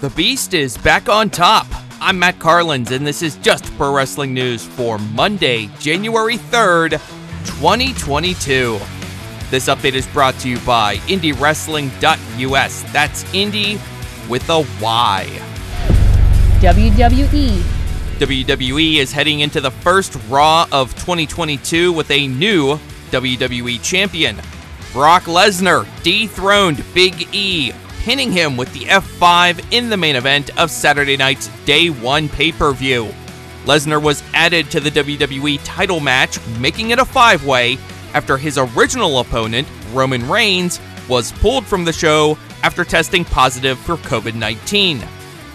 The Beast is back on top. I'm Matt Carlins, and this is just pro wrestling news for Monday, January 3rd, 2022. This update is brought to you by IndieWrestling.us. That's Indie with a Y. WWE. WWE is heading into the first Raw of 2022 with a new WWE champion. Brock Lesnar dethroned Big E, pinning him with the F5 in the main event of Saturday night's Day 1 pay per view. Lesnar was added to the WWE title match, making it a five way after his original opponent, Roman Reigns, was pulled from the show after testing positive for COVID 19.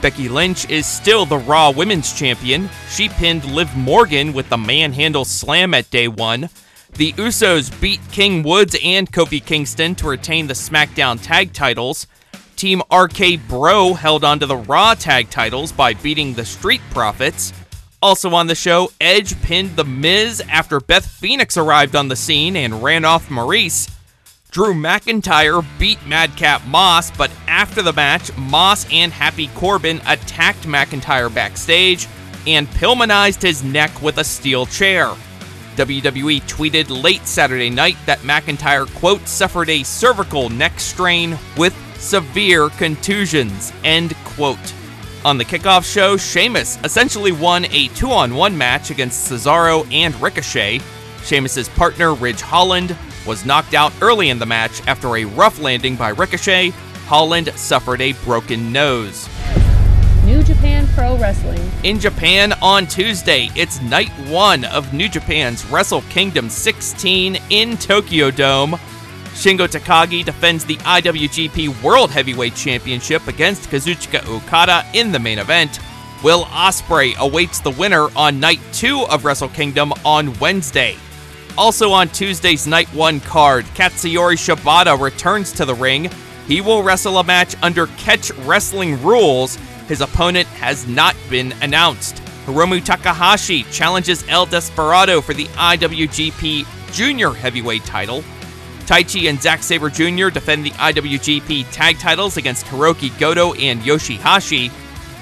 Becky Lynch is still the Raw Women's Champion. She pinned Liv Morgan with the manhandle slam at day one. The Usos beat King Woods and Kofi Kingston to retain the SmackDown tag titles. Team RK Bro held onto the Raw tag titles by beating the Street Profits. Also on the show, Edge pinned The Miz after Beth Phoenix arrived on the scene and ran off Maryse. Drew McIntyre beat Madcap Moss, but after the match, Moss and Happy Corbin attacked McIntyre backstage and Pillmanized his neck with a steel chair. WWE tweeted late Saturday night that McIntyre, quote, suffered a cervical neck strain with severe contusions, end quote. On the kickoff show, Sheamus essentially won a two on one match against Cesaro and Ricochet. Sheamus's partner, Ridge Holland, was knocked out early in the match after a rough landing by Ricochet. Holland suffered a broken nose. New Japan Pro Wrestling. In Japan on Tuesday, it's night one of New Japan's Wrestle Kingdom 16 in Tokyo Dome. Shingo Takagi defends the IWGP World Heavyweight Championship against Kazuchika Okada in the main event. Will Ospreay awaits the winner on night two of Wrestle Kingdom on Wednesday. Also on Tuesday's Night 1 card, Katsuyori Shibata returns to the ring. He will wrestle a match under catch wrestling rules. His opponent has not been announced. Hiromu Takahashi challenges El Desperado for the IWGP Junior Heavyweight title. Taichi and Zack Sabre Jr. defend the IWGP tag titles against Hiroki Goto and Yoshihashi.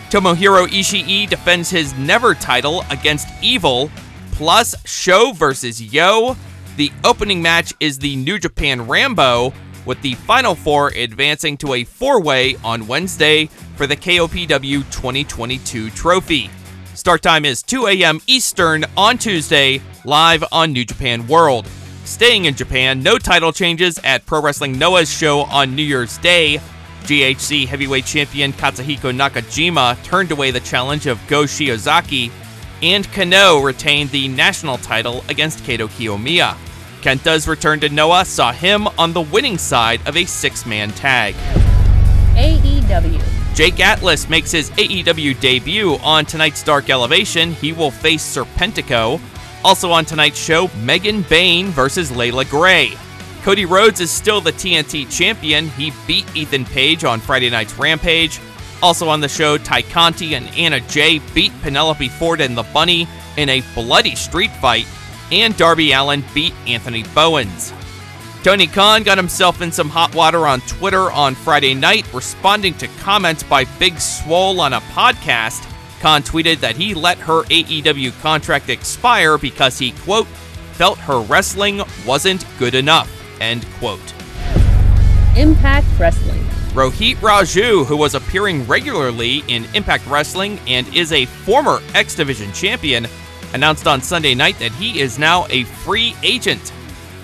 Tomohiro Ishii defends his Never title against Evil plus Sho versus Yoh. The opening match is the New Japan Rambo, with the final four advancing to a four way on Wednesday for the KOPW 2022 trophy. Start time is 2 a.m. Eastern on Tuesday, live on New Japan World. Staying in Japan, no title changes at Pro Wrestling Noah's show on New Year's Day. GHC heavyweight champion Katsuhiko Nakajima turned away the challenge of Go Shiozaki and Kenoh retained the national title against Kaito Kiyomiya. Kenta's return to Noah saw him on the winning side of a six man tag. AEW. Jake Atlas makes his AEW debut on tonight's Dark Elevation. He will face Serpentico. Also on tonight's show, Megan Bayne versus Layla Gray. Cody Rhodes is still the TNT champion. He beat Ethan Page on Friday night's Rampage. Also on the show, Tay Conti and Anna Jay beat Penelope Ford and the Bunny in a bloody street fight, and Darby Allin beat Anthony Bowens. Tony Khan got himself in some hot water on Twitter on Friday night, responding to comments by Big Swole on a podcast. Khan tweeted that he let her AEW contract expire because he, quote, felt her wrestling wasn't good enough, end quote. Impact Wrestling. Rohit Raju, who was appearing regularly in Impact Wrestling and is a former X Division champion, announced on Sunday night that he is now a free agent.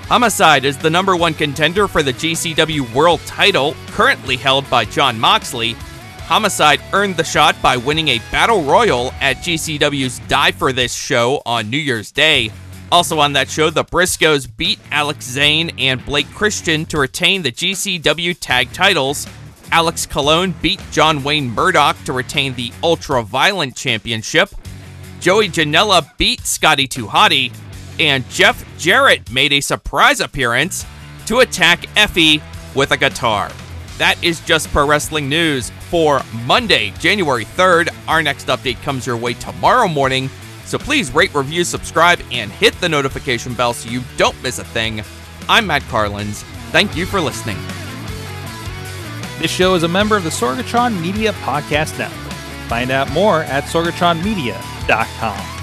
Homicide is the number one contender for the GCW World title, currently held by Jon Moxley. Homicide earned the shot by winning a battle royal at GCW's Die for This show on New Year's Day. Also on that show, the Briscoes beat Alex Zayne and Blake Christian to retain the GCW tag titles. Alex Colon beat John Wayne Murdoch to retain the Ultra Violent Championship. Joey Janela beat Scotty 2 Hotty, and Jeff Jarrett made a surprise appearance to attack Effy with a guitar. That is just pro wrestling news for Monday, January 3rd. Our next update comes your way tomorrow morning, so please rate, review, subscribe, and hit the notification bell so you don't miss a thing. I'm Matt Carlins. Thank you for listening. This show is a member of the Sorgatron Media Podcast Network. Find out more at sorgatronmedia.com.